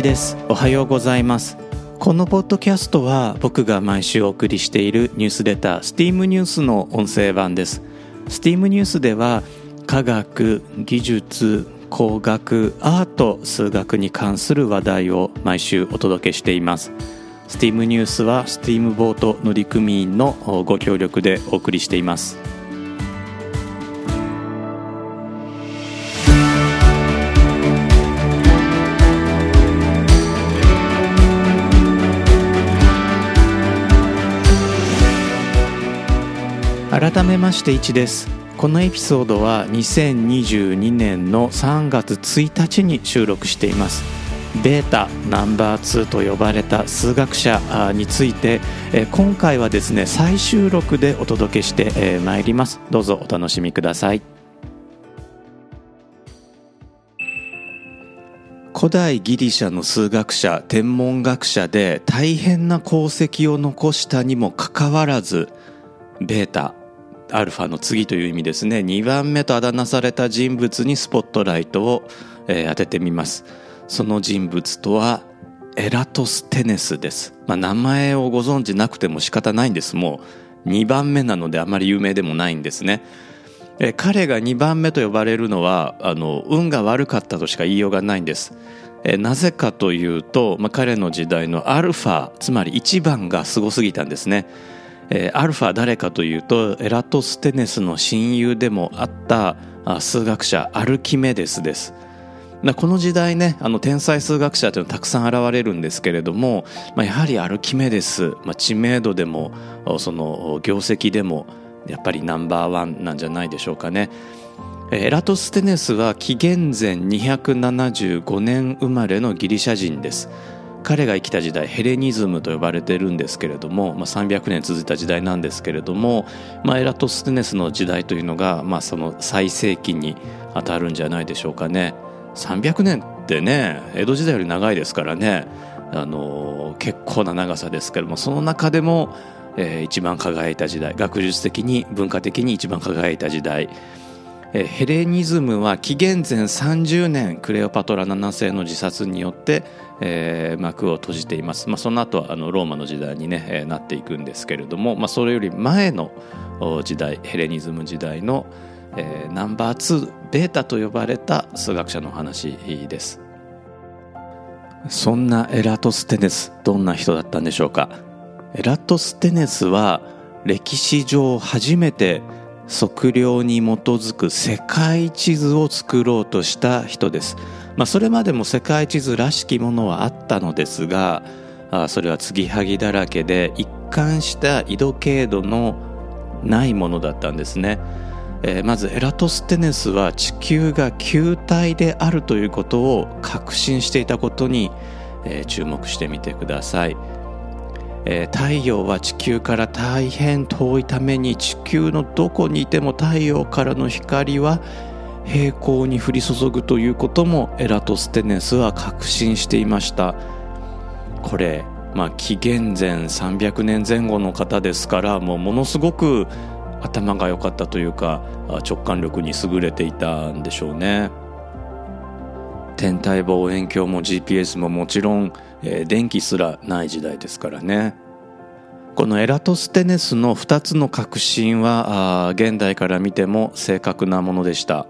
一です。おはようございます。このポッドキャストは僕が毎週お送りしているニュースレター STEAM ニュースの音声版です。STEAM ニュースでは科学技術工学アート数学に関する話題を毎週お届けしています。STEAM ニュースは STEAM ボート乗組員のご協力でお送りしています。改めまして1です。このエピソードは2022年の3月1日に収録しています。ベータナンバー2と呼ばれた数学者について今回はですね再収録でお届けしてまいります。どうぞお楽しみください。古代ギリシャの数学者天文学者で大変な功績を残したにもかかわらずベータアルファの次という意味ですね。2番目とあだ名された人物にスポットライトを、えー、当ててみます。その人物とはエラトステネスです、まあ、名前をご存知なくても仕方ないんです。もう2番目なのであまり有名でもないんですね。え彼が2番目と呼ばれるのはあの運が悪かったとしか言いようがないんです。えなぜかというと、まあ、彼の時代のアルファつまり1番がすごすぎたんですね。えー、アルファ誰かというとエラトステネスの親友でもあった数学者アルキメデスです。この時代ねあの天才数学者というのはたくさん現れるんですけれども、まあ、やはりアルキメデス、まあ、知名度でもその業績でもやっぱりナンバーワンなんじゃないでしょうかね。エラトステネスは紀元前275年生まれのギリシャ人です。彼が生きた時代ヘレニズムと呼ばれてるんですけれども、まあ、300年続いた時代なんですけれども、まあ、エラトステネスの時代というのが、まあ、その最盛期に当たるんじゃないでしょうかね。300年ってね江戸時代より長いですからねあの結構な長さですけどもその中でも、えー、一番輝いた時代学術的に文化的に一番輝いた時代ヘレニズムは紀元前30年クレオパトラ7世の自殺によって、えー、幕を閉じています、まあ、その後はあのローマの時代に、ね、えー、なっていくんですけれども、まあ、それより前の時代ヘレニズム時代の、えー、ナンバー2ベータと呼ばれた数学者の話です。そんなエラトステネスどんな人だったんでしょうか？エラトステネスは歴史上初めて測量に基づく世界地図を作ろうとした人です。まあ、それまでも世界地図らしきものはあったのですがあそれは継ぎはぎだらけで一貫した緯度経度のないものだったんですね。えー、まずエラトステネスは地球が球体であるということを確信していたことに、えー、注目してみてください。えー、太陽は地球から大変遠いために地球のどこにいても太陽からの光は平行に降り注ぐということもエラトステネスは確信していました。これ、まあ、紀元前300年前後の方ですからもうものすごく頭が良かったというか直感力に優れていたんでしょうね。天体望遠鏡も GPS ももちろんえー、電気すらない時代ですからね。このエラトステネスの2つの確信は現代から見ても正確なものでした。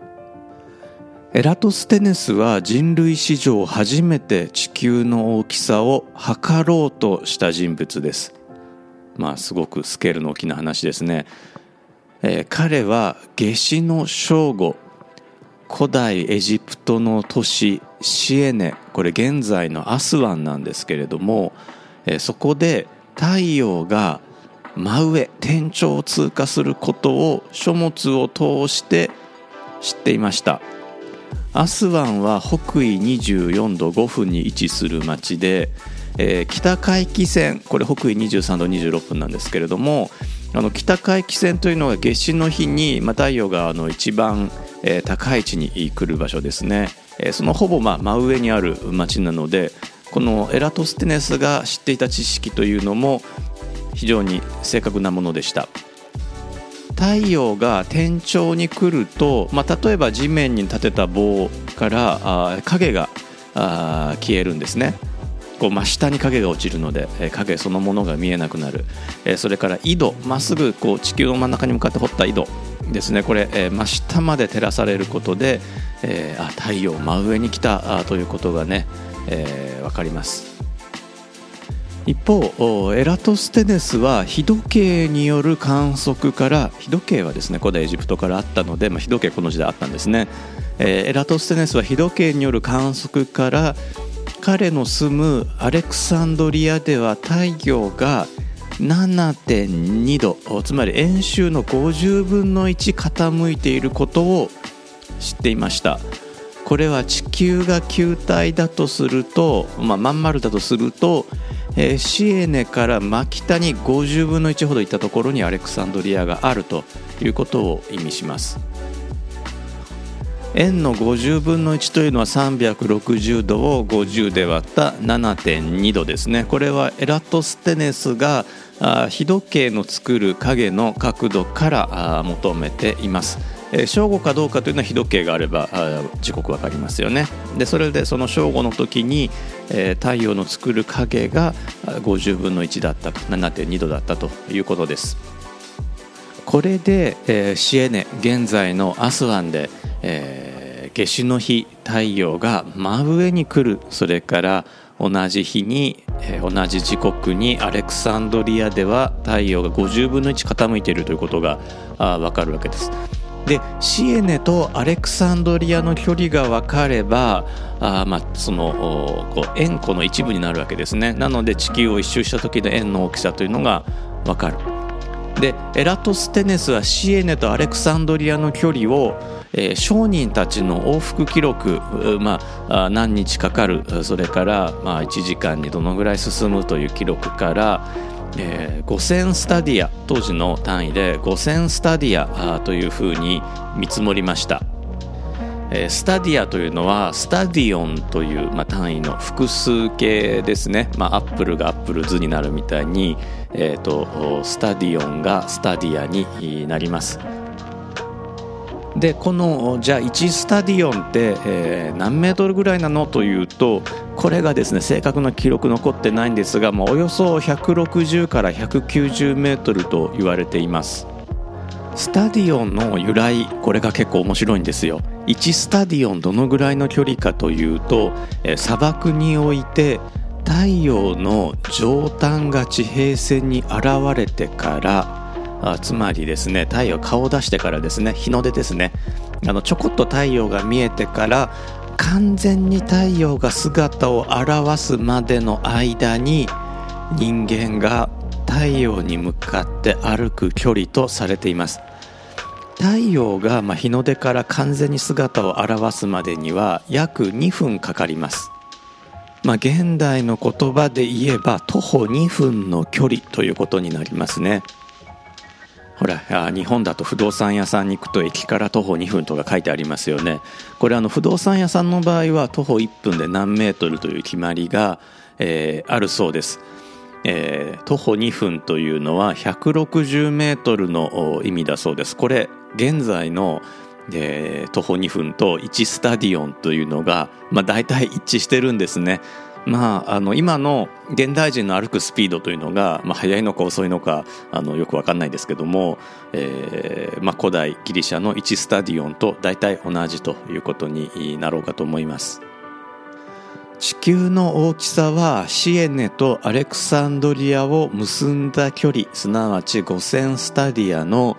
エラトステネスは人類史上初めて地球の大きさを測ろうとした人物です。まあすごくスケールの大きな話ですね、えー、彼は夏至の正午古代エジプトの都市シエネこれ現在のアスワンなんですけれども、えそこで太陽が真上天頂を通過することを書物を通して知っていました。アスワンは北緯24度5分に位置する町で、えー、北回帰線これ北緯23度26分なんですけれどもあの北回帰線というのが夏至の日に、ま、太陽があの一番えー、高い位置に来る場所ですね、えー、そのほぼま真上にある町なのでこのエラトステネスが知っていた知識というのも非常に正確なものでした。太陽が天頂に来ると、まあ、例えば地面に立てた棒からあ影があ消えるんですね。こう真下に影が落ちるので、え、影そのものが見えなくなる、え、それから緯度まっすぐこう地球の真ん中に向かって掘った緯度ですね。これ、え、真下まで照らされることで、え、あ太陽真上に来たということがね、えー、分かります。一方エラトステネスは日時計による観測から日時計はですね古代エジプトからあったので、まあ、日時計この時代あったんですね、えー、エラトステネスは日時計による観測から彼の住むアレクサンドリアでは太陽が7.2度つまり円周の50分の1傾いていることを知っていました。これは地球が球体だとすると、まあ、まん丸だとすると、えー、シエネから真北に50分の1ほどいったところにアレクサンドリアがあるということを意味します。円の50分の1というのは360度を50で割った7.2度ですね。これはエラトステネスが日時計の作る影の角度から求めています。正午かどうかというのは日時計があれば時刻分かりますよね。でそれでその正午の時に太陽の作る影が50分の1だったと7.2度だったということです。これでシエネ現在のアスワンでえー、夏至の日太陽が真上に来る。それから同じ日に、えー、同じ時刻にアレクサンドリアでは太陽が50分の1傾いているということがあ分かるわけです。でシエネとアレクサンドリアの距離が分かればあまあそのこう円弧の一部になるわけですね。なので地球を一周した時の円の大きさというのが分かる。でエラトステネスはシエネとアレクサンドリアの距離をえー、商人たちの往復記録、まあ、何日かかる。それから、まあ、1時間にどのぐらい進むという記録から、えー、5000スタディア当時の単位で5000スタディアというふうに見積もりました。えスタディアというのはスタディオンという、まあ、単位の複数形ですね、まあ、 apple が apples になるみたいに、えーとスタディオンがスタディアになります。でこのじゃあ1スタディオンって、えー、何メートルぐらいなのというとこれがですね正確な記録残ってないんですが、まあ、およそ160から190メートルと言われています。スタディオンの由来これが結構面白いんですよ。1スタディオンどのぐらいの距離かというと、えー、砂漠において太陽の上端が地平線に現れてからあつまりですね太陽顔を出してからですね日の出ですね。あのちょこっと太陽が見えてから完全に太陽が姿を現すまでの間に人間が太陽に向かって歩く距離とされています。太陽がま日の出から完全に姿を現すまでには約2分かかります。まあ、現代の言葉で言えば徒歩2分の距離ということになりますね。ほら日本だと不動産屋さんに行くと駅から徒歩2分とか書いてありますよね。これあの不動産屋さんの場合は徒歩1分で何メートルという決まりが、えー、あるそうです、えー、徒歩2分というのは160メートルの意味だそうです。これ現在のえー、徒歩2分と1スタディオンというのが、まあ、大体一致してるんですね。まあ、あの今の現代人の歩くスピードというのが、まあ、速いのか遅いのかあのよく分かんないですけども、えーまあ、古代ギリシャの1スタディオンと大体同じということになろうかと思います。地球の大きさはシエネとアレクサンドリアを結んだ距離すなわち5000スタディアの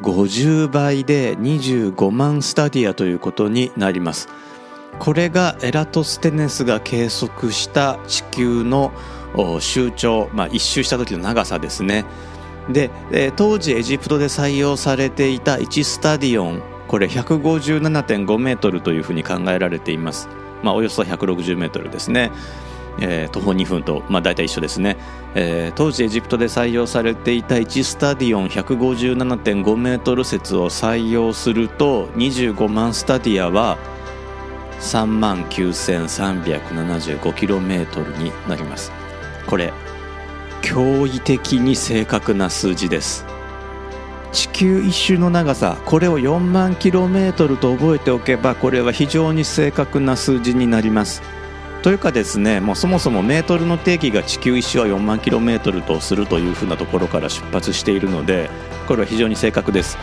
50倍で25万スタディアということになります。これがエラトステネスが計測した地球の周長、まあ、一周した時の長さですね。で、え当時エジプトで採用されていた1スタディオンこれ157.5メートルというふうに考えられています、まあ、およそ160メートルですね、えー、徒歩2分と、まあ、大体一緒ですね、えー、当時エジプトで採用されていた1スタディオン157.5メートル説を採用すると25万スタディアは3万 9375km になります。これ驚異的に正確な数字です。地球一周の長さこれを4万 km と覚えておけばこれは非常に正確な数字になります。というかですねもうそもそもメートルの定義が地球一周は4万 km とするというふうなところから出発しているのでこれは非常に正確です。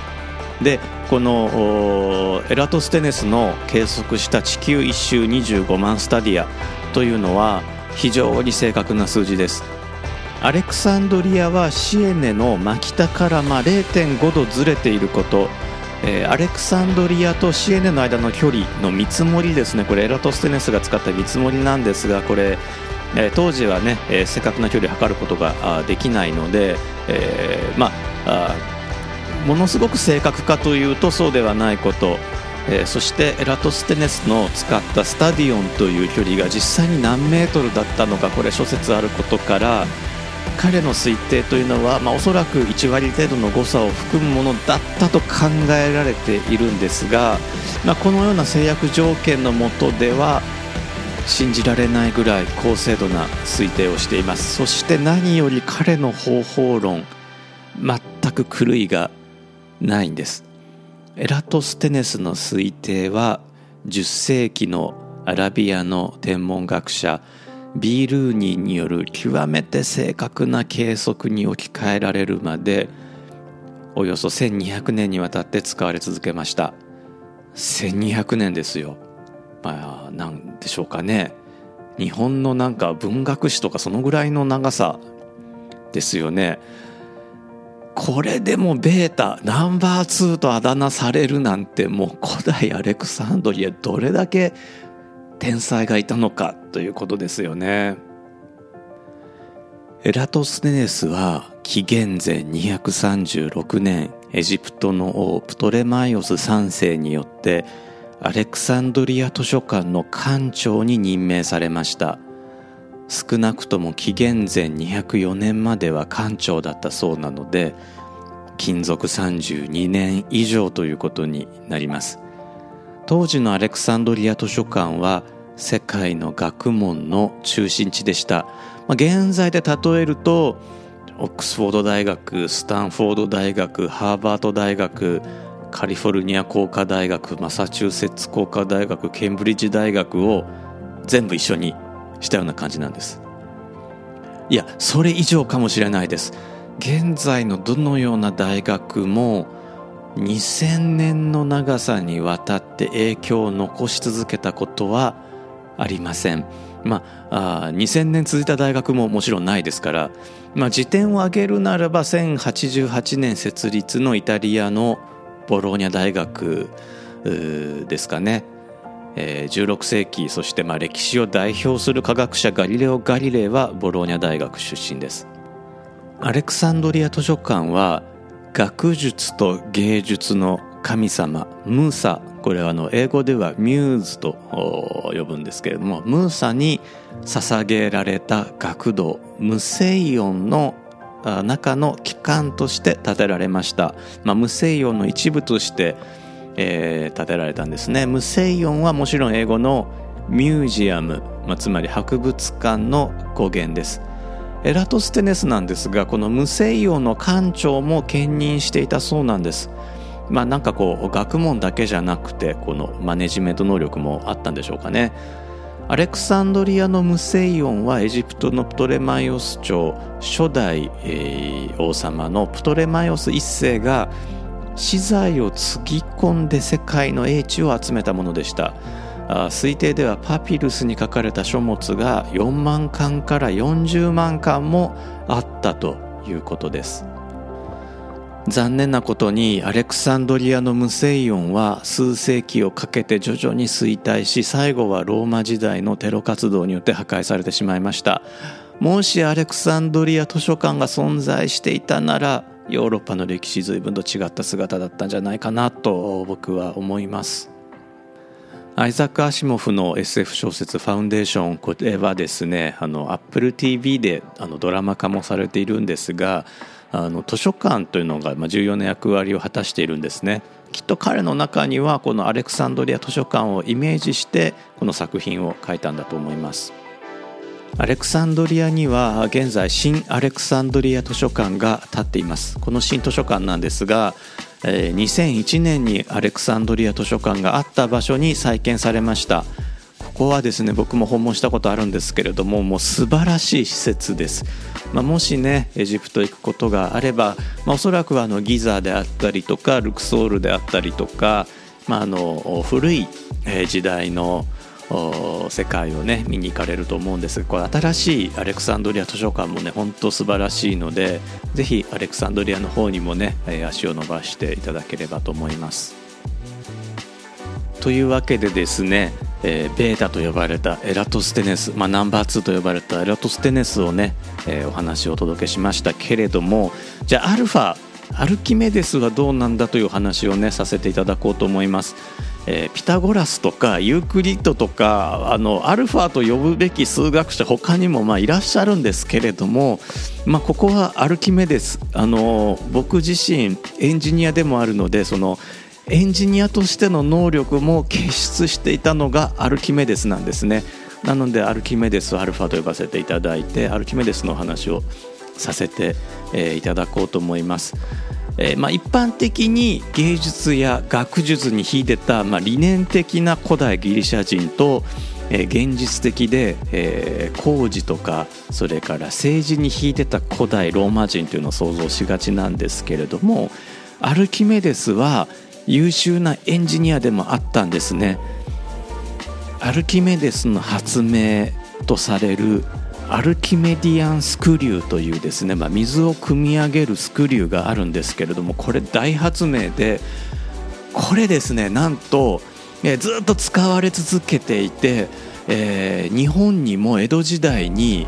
でこのエラトステネスの計測した地球一周25万スタディアというのは非常に正確な数字です。アレクサンドリアはシエネの真北からま0.5度ずれていること、アレクサンドリアとシエネの間の距離の見積もりですね。これエラトステネスが使った見積もりなんですがこれ、当時はね、えー、正確な距離を測ることができないので、えー、まあものすごく正確かというとそうではないこと、えー、そしてエラトステネスの使ったスタディオンという距離が実際に何メートルだったのかこれ諸説あることから彼の推定というのは、まあ、おそらく1割程度の誤差を含むものだったと考えられているんですが、まあ、このような制約条件のもとでは信じられないぐらい高精度な推定をしています。そして何より彼の方法論全く狂いがないんです。エラトステネスの推定は10世紀のアラビアの天文学者ビールーニーによる極めて正確な計測に置き換えられるまでおよそ1200年にわたって使われ続けました。1200年ですよ。まあなんでしょうかね。日本のなんか文学史とかそのぐらいの長さですよね。これでもベータナンバー2とあだ名されるなんてもう古代アレクサンドリアどれだけ天才がいたのかということですよね。エラトステネスは紀元前236年エジプトの王プトレマイオス3世によってアレクサンドリア図書館の館長に任命されました。少なくとも紀元前204年までは館長だったそうなので勤続32年以上ということになります。当時のアレクサンドリア図書館は世界の学問の中心地でした、まあ、現在で例えるとオックスフォード大学スタンフォード大学ハーバード大学カリフォルニア工科大学マサチューセッツ工科大学ケンブリッジ大学を全部一緒にしたような感じなんですいやそれ以上かもしれないです現在のどのような大学も2000年の長さにわたって影響を残し続けたことはありません。まあ、あ2000年続いた大学ももちろんないですから、まあ、時点を挙げるならば1088年設立のイタリアのボローニャ大学ですかね。えー、16世紀そしてまあ歴史を代表する科学者ガリレオ・ガリレイはボローニャ大学出身です。アレクサンドリア図書館は学術と芸術の神様ムーサこれはあの英語ではミューズと呼ぶんですけれどもムーサに捧げられた学童ムセイオンの中の機関として建てられました、まあ、ムセイオンの一部として、えー、建てられたんですね。ムセイオンはもちろん英語のミュージアム、まあ、つまり博物館の語源です。エラトステネスなんですがこのムセイオンの館長も兼任していたそうなんです。まあなんかこう学問だけじゃなくてこのマネジメント能力もあったんでしょうかね。アレクサンドリアのムセイオンはエジプトのプトレマイオス朝初代、えー、王様のプトレマイオス一世が資材をつぎ込んで世界の英知を集めたものでした。推定ではパピルスに書かれた書物が4万巻から40万巻もあったということです。残念なことにアレクサンドリアのムセイオンは数世紀をかけて徐々に衰退し最後はローマ時代のテロ活動によって破壊されてしまいました。もしアレクサンドリア図書館が存在していたならヨーロッパの歴史随分と違った姿だったんじゃないかなと僕は思いますアイザック・アシモフの SF 小説「ファウンデーション」これはですねあの Apple TV であのドラマ化もされているんですがあの図書館というのが重要な役割を果たしているんですね。きっと彼の中にはこのアレクサンドリア図書館をイメージしてこの作品を書いたんだと思います。アレクサンドリアには現在新アレクサンドリア図書館が建っています。この新図書館なんですが、2001年にアレクサンドリア図書館があった場所に再建されました。ここはですね僕も訪問したことあるんですけれどももう素晴らしい施設です、まあ、もしねエジプト行くことがあれば、まあ、おそらくあのギザであったりとかルクソールであったりとか、まあ、あの古い時代の世界をね見に行かれると思うんですがこれ新しいアレクサンドリア図書館もね本当素晴らしいのでぜひアレクサンドリアの方にもね足を伸ばしていただければと思います。というわけでですね、えー、ベータと呼ばれたエラトステネス、まあ、ナンバー2と呼ばれたエラトステネスをね、えー、お話をお届けしましたけれどもじゃあアルファアルキメデスはどうなんだという話をねさせていただこうと思います。えー、ピタゴラスとかユークリッドとかあのアルファと呼ぶべき数学者他にもまあいらっしゃるんですけれども、まあ、ここはアルキメデスあの僕自身エンジニアでもあるのでそのエンジニアとしての能力も傑出していたのがアルキメデスなんですねなのでアルキメデスアルファと呼ばせていただいてアルキメデスのお話をさせて、えー、いただこうと思います。えー、まあ、一般的に芸術や学術に秀でた、まあ、理念的な古代ギリシャ人と、えー、現実的で、えー、工事とかそれから政治に秀でた古代ローマ人というのを想像しがちなんですけれどもアルキメデスは優秀なエンジニアでもあったんですね。アルキメデスの発明とされるアルキメディアンスクリューというですね、まあ、水を汲み上げるスクリューがあるんですけれどもこれ大発明でこれですねなんと、えずっと使われ続けていて、えー、日本にも江戸時代に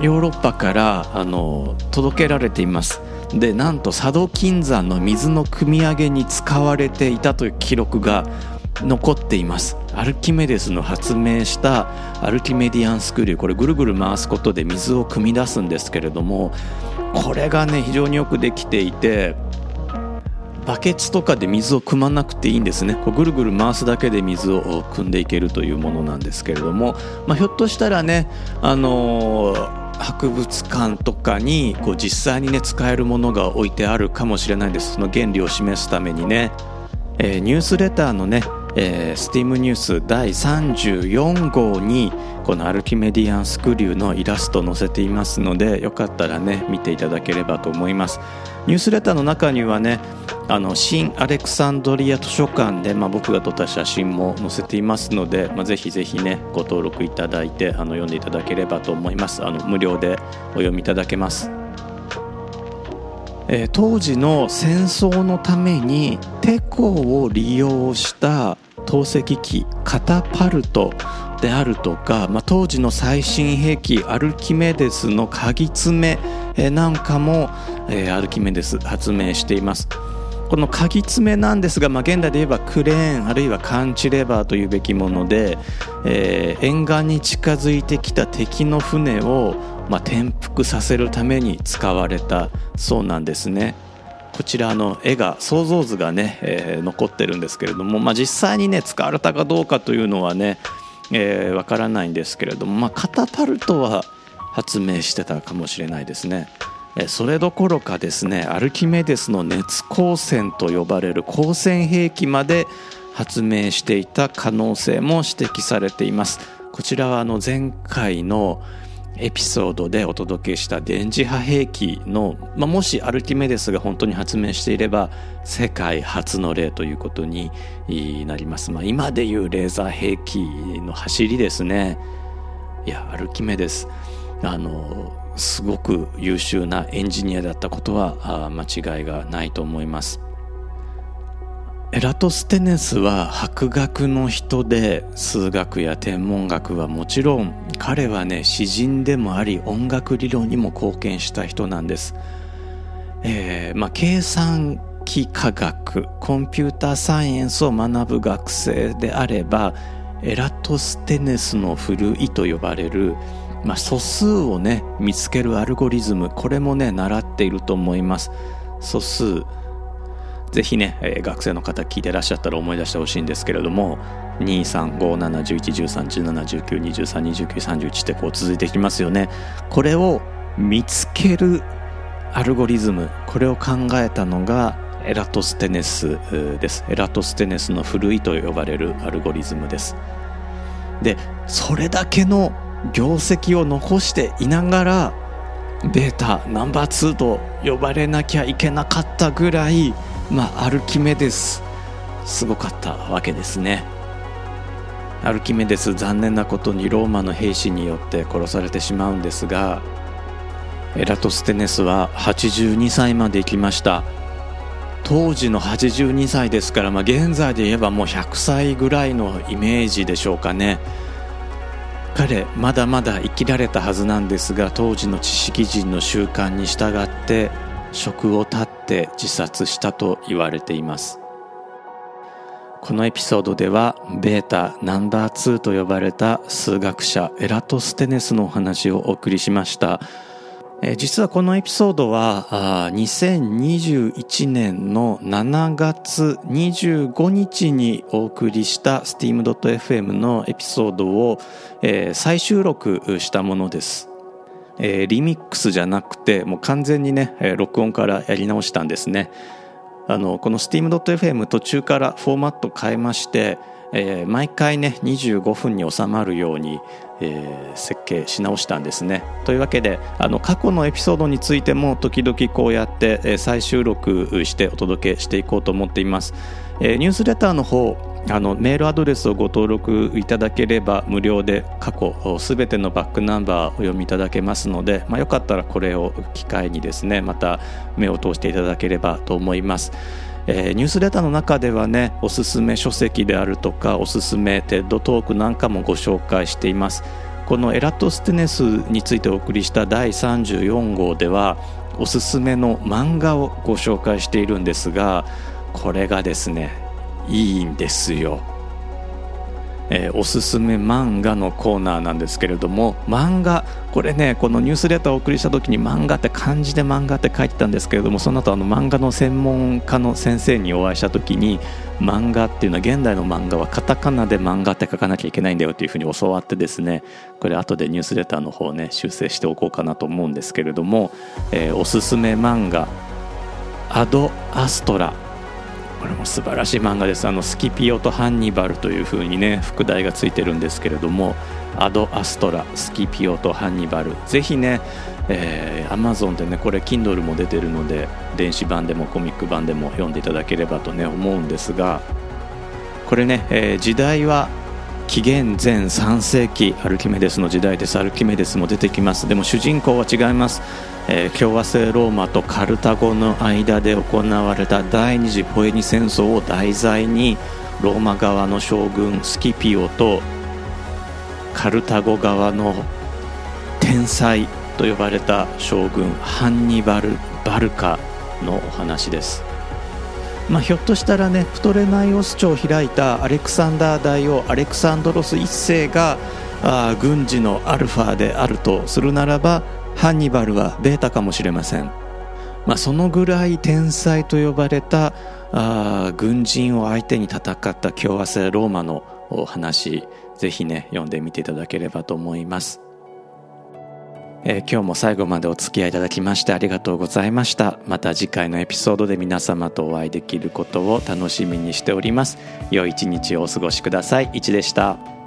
ヨーロッパからあの届けられています。でなんと佐渡金山の水の汲み上げに使われていたという記録が残っています。アルキメデスの発明したアルキメディアンスクリューこれぐるぐる回すことで水を汲み出すんですけれどもこれがね非常によくできていてバケツとかで水を汲まなくていいんですね。こうぐるぐる回すだけで水を汲んでいけるというものなんですけれども、まあ、ひょっとしたらねあのー博物館とかにこう実際にね使えるものが置いてあるかもしれないです。その原理を示すためにね、えー、ニュースレターのねえー、スティームニュース第34号にこのアルキメディアンスクリューのイラスト載せていますのでよかったらね見ていただければと思います。ニュースレターの中にはねあの新アレクサンドリア図書館で、まあ、僕が撮った写真も載せていますので、まあ、ぜひぜひねご登録いただいてあの読んでいただければと思います。あの無料でお読みいただけます。えー、当時の戦争のためにテコを利用した透析機カタパルトであるとか、まあ、当時の最新兵器アルキメデスの鍵爪なんかも、えー、アルキメデス発明しています。この鍵爪なんですが、まあ、現代で言えばクレーンあるいはカンチレバーというべきもので、えー、沿岸に近づいてきた敵の船を、まあ、転覆させるために使われたそうなんですね。こちらの絵が想像図がね、えー、残ってるんですけれども、まあ、実際にね使われたかどうかというのはねわ、えー、からないんですけれども、まあ、カタパルトは発明してたかもしれないですね。それどころかですねアルキメデスの熱光線と呼ばれる光線兵器まで発明していた可能性も指摘されています。こちらはあの前回のエピソードでお届けした電磁波兵器の、まあ、もしアルキメデスが本当に発明していれば世界初の例ということになります、まあ、今でいうレーザー兵器の走りですね。いやアルキメデスあのすごく優秀なエンジニアだったことは間違いがないと思います。エラトステネスは博学の人で数学や天文学はもちろん彼はね詩人でもあり音楽理論にも貢献した人なんです、えーまあ、計算機科学コンピューターサイエンスを学ぶ学生であればエラトステネスの古いと呼ばれる、まあ、素数をね見つけるアルゴリズムこれもね習っていると思います。素数ぜひね、えー、学生の方聞いてらっしゃったら思い出してほしいんですけれども235711131719232931ってこう続いていきますよね。これを見つけるアルゴリズムこれを考えたのがエラトステネスです。エラトステネスの古いと呼ばれるアルゴリズムです。でそれだけの業績を残していながらベータナンバー2と呼ばれなきゃいけなかったぐらい、まあ、アルキメデスすごかったわけですね。アルキメデス残念なことにローマの兵士によって殺されてしまうんですがエラトステネスは82歳まで生きました。当時の82歳ですから、まあ、現在で言えばもう100歳ぐらいのイメージでしょうかね。彼まだまだ生きられたはずなんですが当時の知識人の習慣に従って職を絶って自殺したと言われています。このエピソードではベータナンバー2と呼ばれた数学者エラトステネスのお話をお送りしました。え実はこのエピソードは2021年の7月25日にお送りした steam.fm のエピソードを、え、再収録したものです。え、リミックスじゃなくてもう完全にね、え、録音からやり直したんですね。あのこの steam.fm 途中からフォーマット変えまして、えー、毎回ね25分に収まるように、えー、設計し直したんですね。というわけであの過去のエピソードについても時々こうやって、え、再収録してお届けしていこうと思っています。え、ニュースレターの方あのメールアドレスをご登録いただければ無料で過去すべてのバックナンバーをお読みいただけますので、まあ、よかったらこれを機会にですねまた目を通していただければと思います。えー、ニュースレターの中ではねおすすめ書籍であるとかおすすめテッドトークなんかもご紹介していますこのエラトステネスについてお送りした第34号ではおすすめの漫画をご紹介しているんですがこれがですねいいんですよ。えー、おすすめ漫画のコーナーなんですけれども漫画これねこのニュースレターをお送りした時に漫画って漢字で漫画って書いてたんですけれどもその後あの漫画の専門家の先生にお会いした時に漫画っていうのは現代の漫画はカタカナで漫画って書かなきゃいけないんだよっていうふうに教わってですねこれ後でニュースレターの方ね修正しておこうかなと思うんですけれども、えー、おすすめ漫画アドアストラ。これも素晴らしい漫画です。あのスキピオとハンニバルというふうにね副題がついてるんですけれどもアド・アストラスキピオとハンニバル。ぜひねえー、Amazon でねこれ Kindle も出てるので電子版でもコミック版でも読んでいただければとね思うんですがこれね、えー、時代は紀元前3世紀アルキメデスの時代です。アルキメデスも出てきます。でも主人公は違います。えー、共和制ローマとカルタゴの間で行われた第二次ポエニ戦争を題材にローマ側の将軍スキピオとカルタゴ側の天才と呼ばれた将軍ハンニバル・バルカのお話です。まあ、ひょっとしたらねプトレマイオス朝を開いたアレクサンダー大王アレクサンドロス1世があ軍事のアルファであるとするならばハンニバルはベータかもしれません、まあ、そのぐらい天才と呼ばれたあ軍人を相手に戦った共和制ローマのお話ぜひね読んでみていただければと思います、えー、今日も最後までお付き合いいただきましてありがとうございました。また次回のエピソードで皆様とお会いできることを楽しみにしております。良い一日をお過ごしください。いちでした。